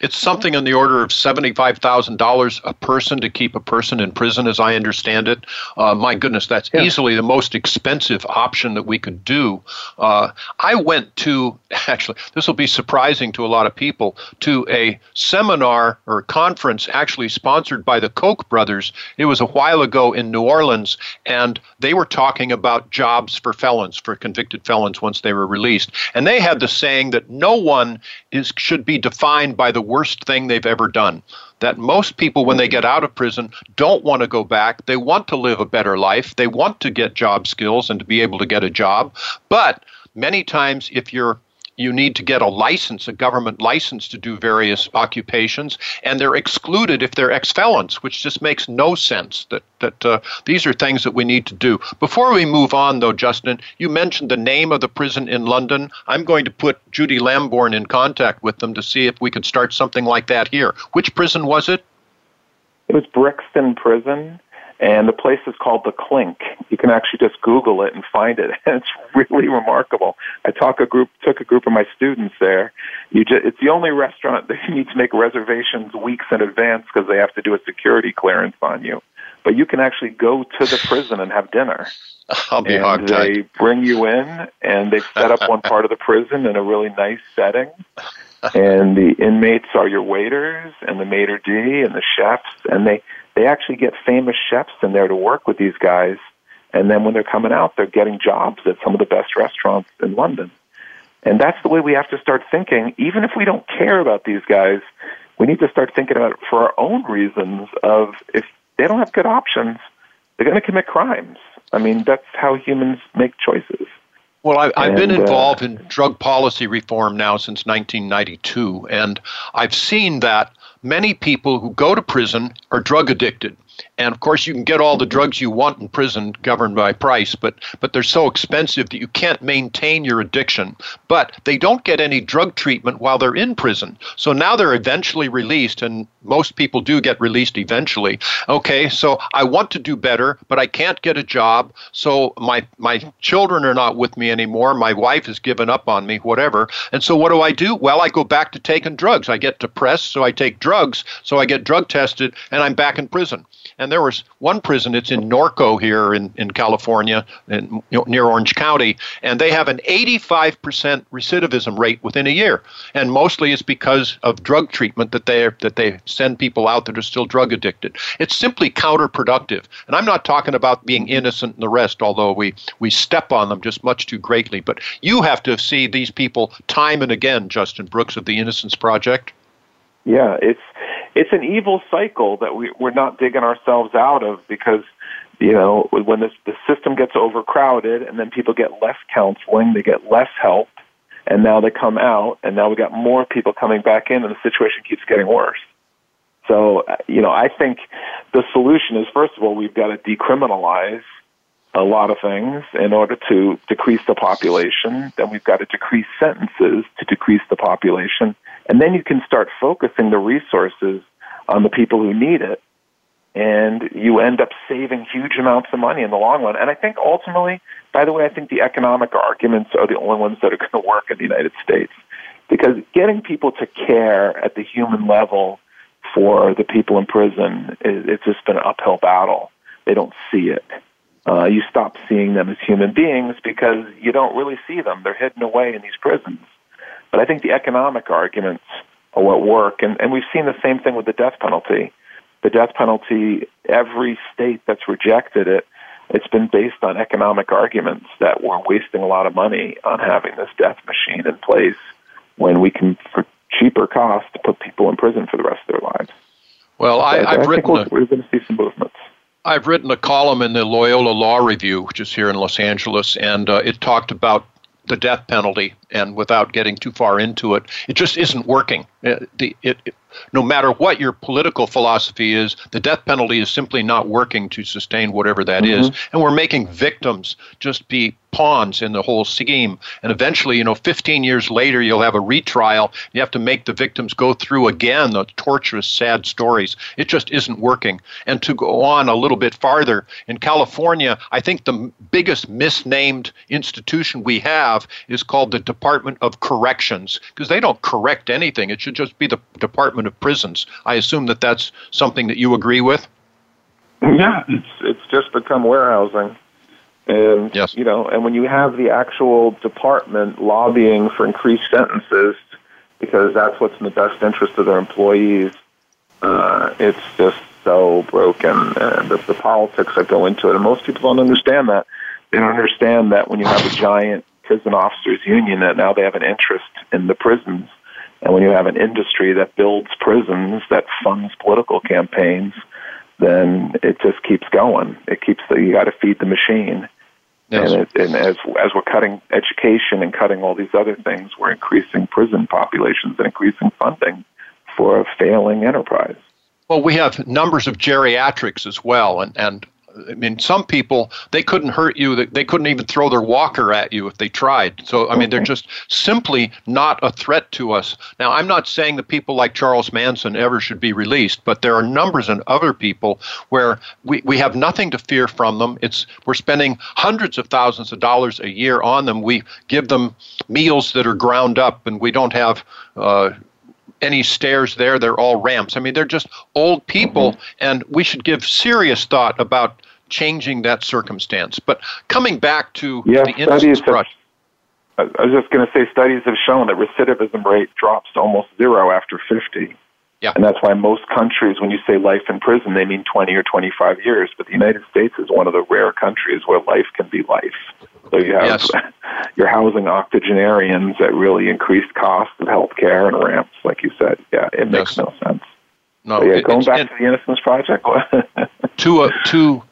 It's something in the order of $75,000 a person to keep a person in prison, as I understand it. Uh, my goodness, that's yeah. easily the most expensive option that we could do. Uh, I went to, actually, this will be surprising to a lot of people, to a seminar or conference actually sponsored by the Koch brothers. It was a while ago in New Orleans, and they were talking about jobs for felons, for convicted felons once they were released. And they had the saying that no one is, should be defined by the worst thing they've ever done. That most people, when they get out of prison, don't want to go back. They want to live a better life. They want to get job skills and to be able to get a job. But many times, if you're you need to get a license, a government license to do various occupations, and they're excluded if they're ex-felons, which just makes no sense. That that uh, these are things that we need to do. Before we move on, though, Justin, you mentioned the name of the prison in London. I'm going to put Judy Lamborn in contact with them to see if we could start something like that here. Which prison was it? It was Brixton Prison and the place is called the Clink. You can actually just Google it and find it. And it's really remarkable. I talk a group, took a group of my students there. You just, it's the only restaurant that you need to make reservations weeks in advance because they have to do a security clearance on you. But you can actually go to the prison and have dinner. I'll be and they bring you in, and they've set up one part of the prison in a really nice setting. and the inmates are your waiters and the maitre d and the chefs, and they they actually get famous chefs in there to work with these guys. And then when they're coming out, they're getting jobs at some of the best restaurants in London. And that's the way we have to start thinking. Even if we don't care about these guys, we need to start thinking about it for our own reasons of if they don't have good options, they're going to commit crimes. I mean, that's how humans make choices. Well, I, have been uh, involved uh, in drug policy reform now since 1992, and I've seen that many people who go to prison are drug addicted. And of course, you can get all the drugs you want in prison, governed by price, but but they're so expensive that you can't maintain your addiction. But they don't get any drug treatment while they're in prison. So now they're eventually released, and most people do get released eventually. Okay, so I want to do better, but I can't get a job. So my my children are not with me anymore. My wife has given up on me, whatever. And so what do I do? Well, I go back to taking drugs. I get depressed, so I take drugs. So I get drug tested, and I'm back in prison. And there was one prison, it's in Norco here in, in California, in, you know, near Orange County, and they have an 85% recidivism rate within a year. And mostly it's because of drug treatment that they that they send people out that are still drug addicted. It's simply counterproductive. And I'm not talking about being innocent and the rest, although we, we step on them just much too greatly. But you have to see these people time and again, Justin Brooks of the Innocence Project. Yeah, it's it's an evil cycle that we, we're not digging ourselves out of because you know when the system gets overcrowded and then people get less counseling, they get less help, and now they come out, and now we got more people coming back in, and the situation keeps getting worse. So, uh, you know, I think the solution is first of all we've got to decriminalize a lot of things in order to decrease the population. Then we've got to decrease sentences to decrease the population. And then you can start focusing the resources on the people who need it. And you end up saving huge amounts of money in the long run. And I think ultimately, by the way, I think the economic arguments are the only ones that are going to work in the United States. Because getting people to care at the human level for the people in prison, it's just been an uphill battle. They don't see it. Uh, you stop seeing them as human beings because you don't really see them. They're hidden away in these prisons. But I think the economic arguments are what work. And, and we've seen the same thing with the death penalty. The death penalty, every state that's rejected it, it's been based on economic arguments that we're wasting a lot of money on having this death machine in place when we can, for cheaper cost, put people in prison for the rest of their lives. Well, I, I, have written. We're, we're going to see some movements. I've written a column in the Loyola Law Review, which is here in Los Angeles, and uh, it talked about the death penalty. And without getting too far into it, it just isn't working. Uh, the, it, it, no matter what your political philosophy is, the death penalty is simply not working to sustain whatever that mm-hmm. is, And we're making victims just be pawns in the whole scheme. And eventually, you know, 15 years later, you'll have a retrial. You have to make the victims go through again the torturous, sad stories. It just isn't working. And to go on a little bit farther, in California, I think the biggest misnamed institution we have is called the Department of Corrections because they don't correct anything. It should just be the Department of Prisons. I assume that that's something that you agree with. Yeah, it's it's just become warehousing. And yes. you know, and when you have the actual department lobbying for increased sentences because that's what's in the best interest of their employees, uh, it's just so broken. And the, the politics that go into it, and most people don't understand that. They don't understand that when you have a giant prison officers union, that now they have an interest in the prisons, and when you have an industry that builds prisons that funds political campaigns, then it just keeps going. It keeps the, you got to feed the machine. Yes. And, it, and as as we're cutting education and cutting all these other things, we're increasing prison populations and increasing funding for a failing enterprise. Well, we have numbers of geriatrics as well, and and I mean, some people they couldn't hurt you. They couldn't even throw their walker at you if they tried. So I mean, they're just simply not a threat to us. Now, I'm not saying that people like Charles Manson ever should be released, but there are numbers and other people where we, we have nothing to fear from them. It's we're spending hundreds of thousands of dollars a year on them. We give them meals that are ground up, and we don't have. Uh, any stairs there. They're all ramps. I mean, they're just old people, mm-hmm. and we should give serious thought about changing that circumstance. But coming back to yeah, the innocence have, I was just going to say studies have shown that recidivism rate drops to almost zero after 50. Yeah. And that's why most countries, when you say life in prison, they mean 20 or 25 years. But the United States is one of the rare countries where life can be life. So you have yes. you're housing octogenarians at really increased cost of health care and ramps, like you said. Yeah, it makes yes. no sense. No, so yeah, it, going back to the Innocence Project. to a, to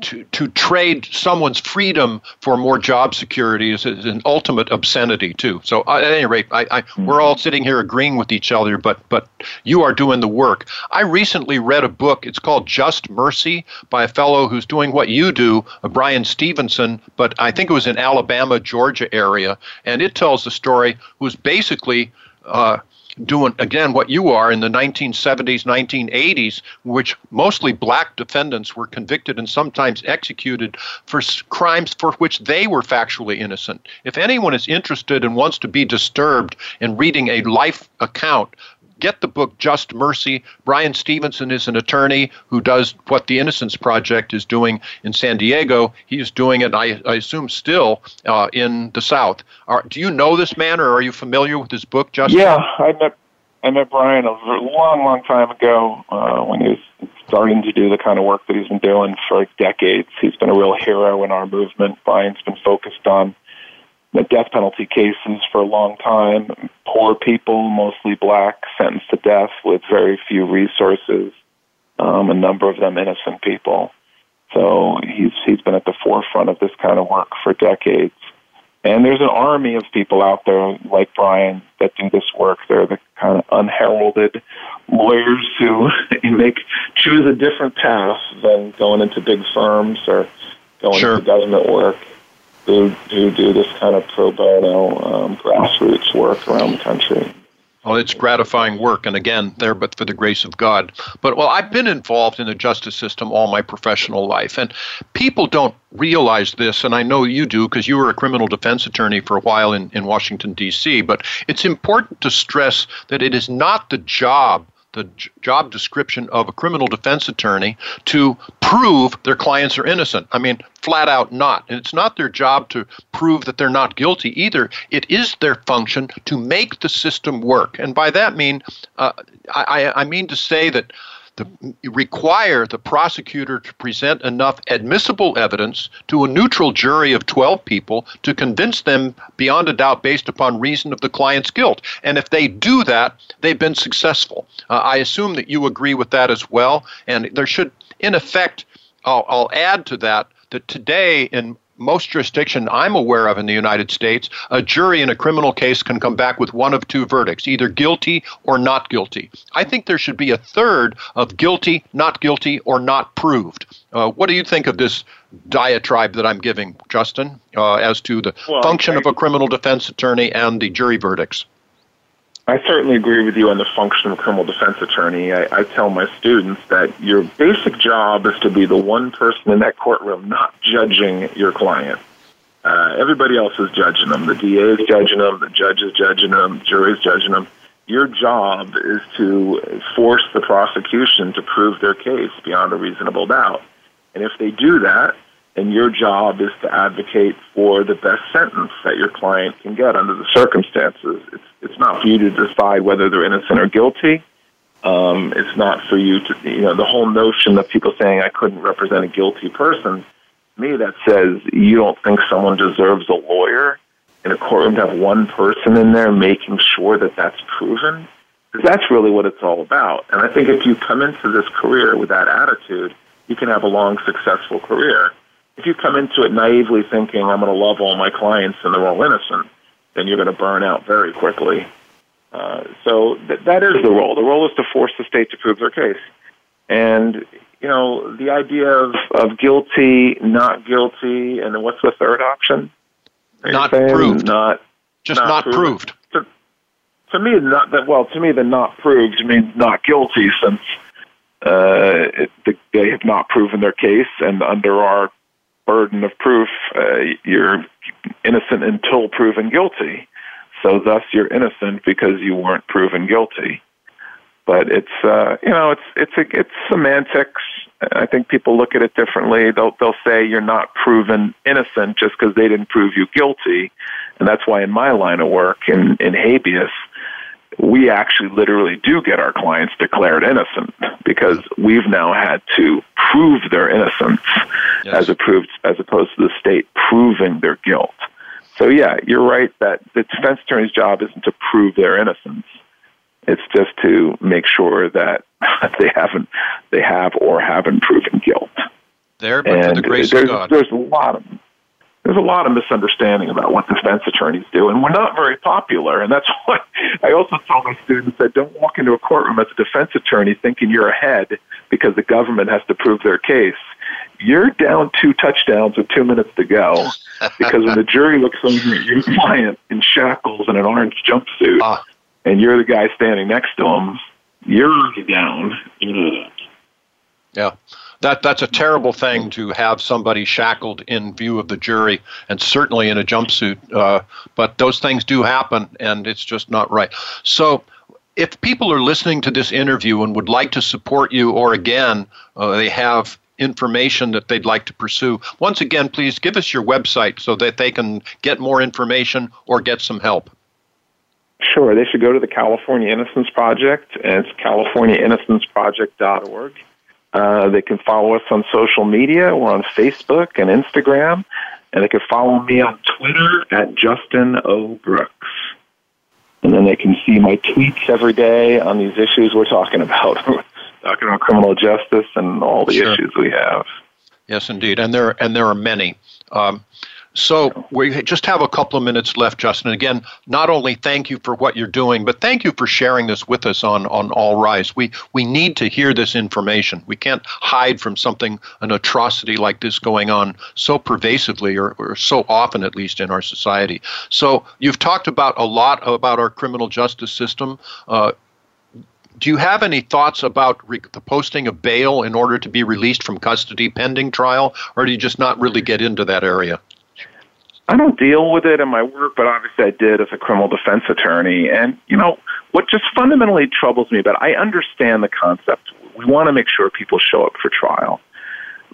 to, to trade someone's freedom for more job security is, is an ultimate obscenity too. So uh, at any rate, I, I, mm-hmm. we're all sitting here agreeing with each other, but but you are doing the work. I recently read a book. It's called Just Mercy by a fellow who's doing what you do, uh, Bryan Stevenson, but I think it was in Alabama, Georgia area, and it tells the story. Who's basically uh, doing again what you are in the 1970s 1980s which mostly black defendants were convicted and sometimes executed for crimes for which they were factually innocent. If anyone is interested and wants to be disturbed in reading a life account get the book Just Mercy. Bryan Stevenson is an attorney who does what the Innocence Project is doing in San Diego. He's doing it, I, I assume, still uh, in the South. Are, do you know this man, or are you familiar with his book, Justin? Yeah, I met I met Bryan a long, long time ago uh, when he was starting to do the kind of work that he's been doing for decades. He's been a real hero in our movement. Brian's been focused on death penalty cases for a long time. Poor people, mostly black, sentenced to death with very few resources. Um, a number of them innocent people. So he's he's been at the forefront of this kind of work for decades. And there's an army of people out there like Bryan that do this work. They're the kind of unheralded lawyers who make choose a different path than going into big firms or going sure. into government work who, who do this kind of pro bono um, grassroots work around the country. Well, it's gratifying work, and again, there but for the grace of God. But well, I've been involved in the justice system all my professional life, and people don't realize this, and I know you do because you were a criminal defense attorney for a while in, in Washington, D.C. But it's important to stress that it is not the job the job description of a criminal defense attorney to prove their clients are innocent. I mean, flat out not. And it's not their job to prove that they're not guilty either. It is their function to make the system work. And by that mean, uh, I, I mean to say that the, require the prosecutor to present enough admissible evidence to a neutral jury of 12 people to convince them beyond a doubt based upon reason of the client's guilt. And if they do that, they've been successful. Uh, I assume that you agree with that as well. And there should, in effect, I'll, I'll add to that that today in most jurisdiction I'm aware of in the United States, a jury in a criminal case can come back with one of two verdicts, either guilty or not guilty. I think there should be a third of guilty, not guilty, or not proved. Uh, what do you think of this diatribe that I'm giving, Justin, uh, as to the well, function I, of a criminal defense attorney and the jury verdicts? I certainly agree with you on the function of a criminal defense attorney. I, I tell my students that your basic job is to be the one person in that courtroom not judging your client. Uh, everybody else is judging them. The DA is judging them, the judge is judging them, the jury is judging them. Your job is to force the prosecution to prove their case beyond a reasonable doubt. And if they do that, then your job is to advocate for the best sentence that your client can get under the circumstances. It's it's not for you to decide whether they're innocent or guilty. Um, it's not for you to, you know, the whole notion of people saying I couldn't represent a guilty person. To me, that says you don't think someone deserves a lawyer in a courtroom to have one person in there making sure that that's proven. Because that's really what it's all about. And I think if you come into this career with that attitude, you can have a long, successful career. If you come into it naively thinking I'm going to love all my clients and they're all innocent, then you're going to burn out very quickly. Uh, so th- that is the role. The role is to force the state to prove their case. And, you know, the idea of, of guilty, not guilty, and then what's the third option? Not proved. Not, Just not, not proved. proved. To, to me, not that. Well, to me, the not proved means not guilty, since uh, it, they have not proven their case, and under our burden of proof, uh, you're innocent until proven guilty. So thus you're innocent because you weren't proven guilty. But it's uh, you know it's it's a, it's semantics. I think people look at it differently. They'll they'll say you're not proven innocent just because they didn't prove you guilty, and that's why in my line of work in in habeas, we actually literally do get our clients declared innocent because we've now had to prove their innocence yes. as opposed as opposed to the state proving their guilt. So yeah, you're right that the defense attorney's job isn't to prove their innocence. It's just to make sure that they haven't they have or haven't proven guilt. There, but for the grace there's, of God. There's a lot of there's a lot of misunderstanding about what defense attorneys do, and we're not very popular. And that's why I also tell my students that don't walk into a courtroom as a defense attorney thinking you're ahead because the government has to prove their case. You're down two touchdowns with two minutes to go because when the jury looks over at your client in shackles and an orange jumpsuit, Ah. and you're the guy standing next to him, you're down. Yeah. That that's a terrible thing to have somebody shackled in view of the jury, and certainly in a jumpsuit. Uh, but those things do happen, and it's just not right. So, if people are listening to this interview and would like to support you, or again, uh, they have information that they'd like to pursue, once again, please give us your website so that they can get more information or get some help. Sure, they should go to the California Innocence Project, it's californiainnocenceproject.org. Uh, they can follow us on social media. We're on Facebook and Instagram, and they can follow me on Twitter at Justin O. Brooks. And then they can see my tweets every day on these issues we're talking about, talking about criminal justice and all the Sure. issues we have. Yes, indeed, and there and there are many. Um, so we just have a couple of minutes left, Justin. Again, not only thank you for what you're doing, but thank you for sharing this with us on on All Rise. We we need to hear this information. We can't hide from something an atrocity like this going on so pervasively, or, or so often, at least in our society. So you've talked about a lot about our criminal justice system. Uh, do you have any thoughts about re- the posting of bail in order to be released from custody pending trial, or do you just not really get into that area? I don't deal with it in my work, but obviously I did as a criminal defense attorney. And, you know, what just fundamentally troubles me about I understand the concept. We want to make sure people show up for trial.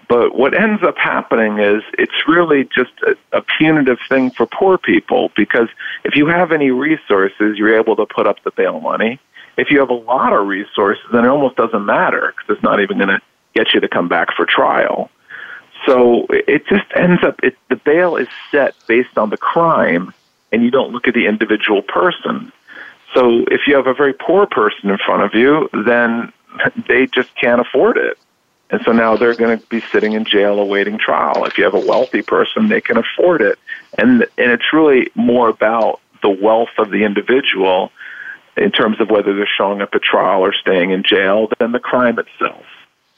But what ends up happening is it's really just a, a punitive thing for poor people because if you have any resources, you're able to put up the bail money. If you have a lot of resources, then it almost doesn't matter because it's not even going to get you to come back for trial. So it just ends up, it, the bail is set based on the crime, and you don't look at the individual person. So if you have a very poor person in front of you, then they just can't afford it. And so now they're going to be sitting in jail awaiting trial. If you have a wealthy person, they can afford it. And, and it's really more about the wealth of the individual in terms of whether they're showing up at trial or staying in jail than the crime itself.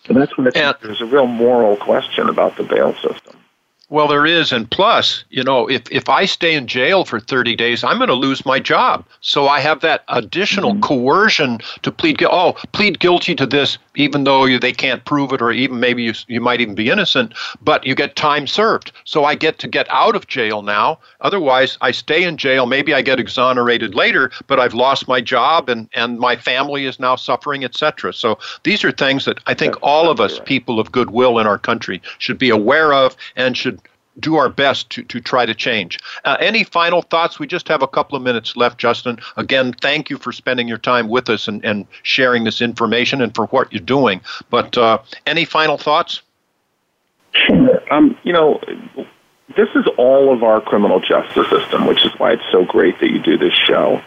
And that's when it's, And- there's a real moral question about the bail system. Well, there is, and plus, you know, if if I stay in jail for 30 days, I'm going to lose my job. So I have that additional mm-hmm. coercion to plead. Oh, plead guilty to this, even though you, they can't prove it, or even maybe you you might even be innocent. But you get time served. So I get to get out of jail now. Otherwise, I stay in jail. Maybe I get exonerated later, but I've lost my job, and and my family is now suffering, etc. So these are things that I think all of us, people of goodwill in our country, should be aware of and should do our best to, to try to change. Uh, any final thoughts? We just have a couple of minutes left, Justin. Again, thank you for spending your time with us and, and sharing this information and for what you're doing. But uh, any final thoughts? Um, you know, this is all of our criminal justice system, which is why it's so great that you do this show.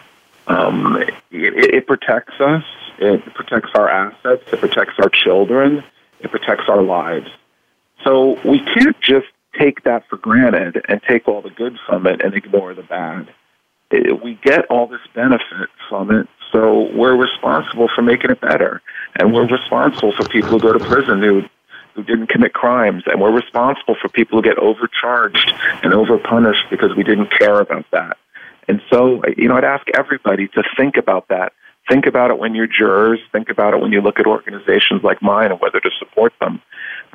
Um, it, it protects us. It protects our assets. It protects our children. It protects our lives. So we can't just take that for granted and take all the good from it and ignore the bad. It, we get all this benefit from it, so we're responsible for making it better. And we're responsible for people who go to prison who who didn't commit crimes, and we're responsible for people who get overcharged and overpunished because we didn't care about that. And so, you know, I'd ask everybody to think about that. Think about it when you're jurors. Think about it when you look at organizations like mine and whether to support them.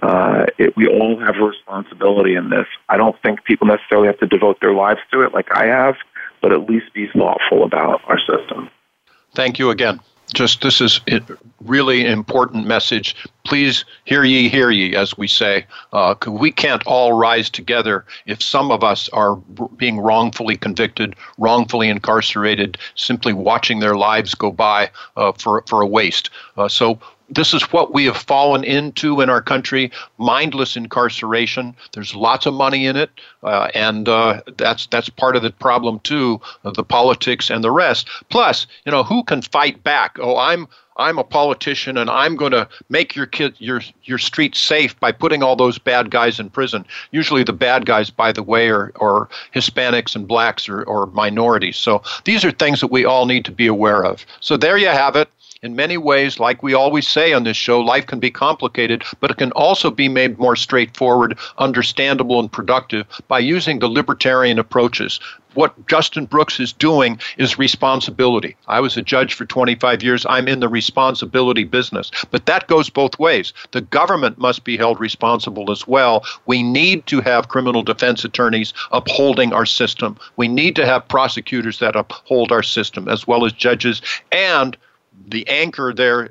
Uh, it, we all have a responsibility in this. I don't think people necessarily have to devote their lives to it like I have, but at least be thoughtful about our system. Thank you again. Just this is a really important message. Please hear ye, hear ye, as we say. Uh, we can't all rise together if some of us are being wrongfully convicted, wrongfully incarcerated, simply watching their lives go by uh, for for a waste. Uh, so this is what we have fallen into in our country mindless incarceration there's lots of money in it uh, and uh, that's that's part of the problem too of the politics and the rest plus you know who can fight back oh i'm I'm a politician and I'm going to make your kid your your street safe by putting all those bad guys in prison. Usually the bad guys, by the way, are, are Hispanics and blacks or, or minorities. So these are things that we all need to be aware of. So there you have it in many ways, like we always say on this show, life can be complicated, but it can also be made more straightforward, understandable, and productive by using the libertarian approaches. What Justin Brooks is doing is responsibility. I was a judge for 25 years. I'm in the responsibility business. But that goes both ways. The government must be held responsible as well. We need to have criminal defense attorneys upholding our system. We need to have prosecutors that uphold our system, as well as judges. And the anchor there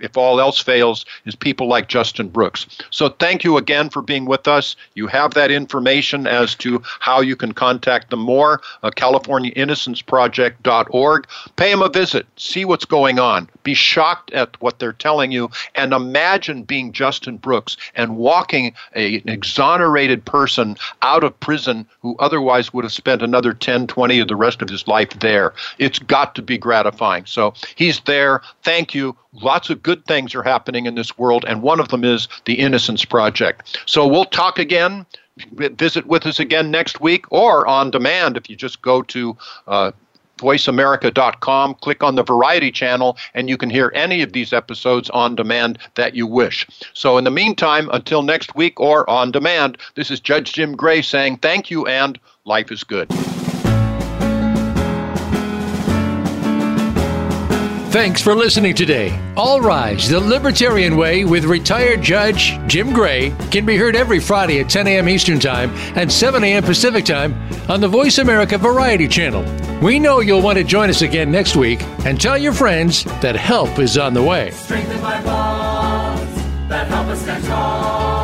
if all else fails is people like Justin Brooks. So thank you again for being with us. You have that information as to how you can contact them more, uh, CaliforniaInnocenceProject.org. Pay them a visit, see what's going on, be shocked at what they're telling you, and imagine being Justin Brooks and walking a, an exonerated person out of prison who otherwise would have spent another 10, 20 of the rest of his life there. It's got to be gratifying. So he's there. Thank you lots of good things are happening in this world, and one of them is the Innocence Project. So we'll talk again. Visit with us again next week or on demand if you just go to uh, voiceamerica.com, click on the variety channel, and you can hear any of these episodes on demand that you wish. So, in the meantime, until next week or on demand, this is Judge Jim Gray saying thank you and life is good. Thanks for listening today. All Rise, the Libertarian Way with retired Judge Jim Gray can be heard every Friday at 10 a.m. Eastern Time and 7 a.m. Pacific Time on the Voice America Variety Channel. We know you'll want to join us again next week and tell your friends that help is on the way. Strengthened by bonds that help us stand tall.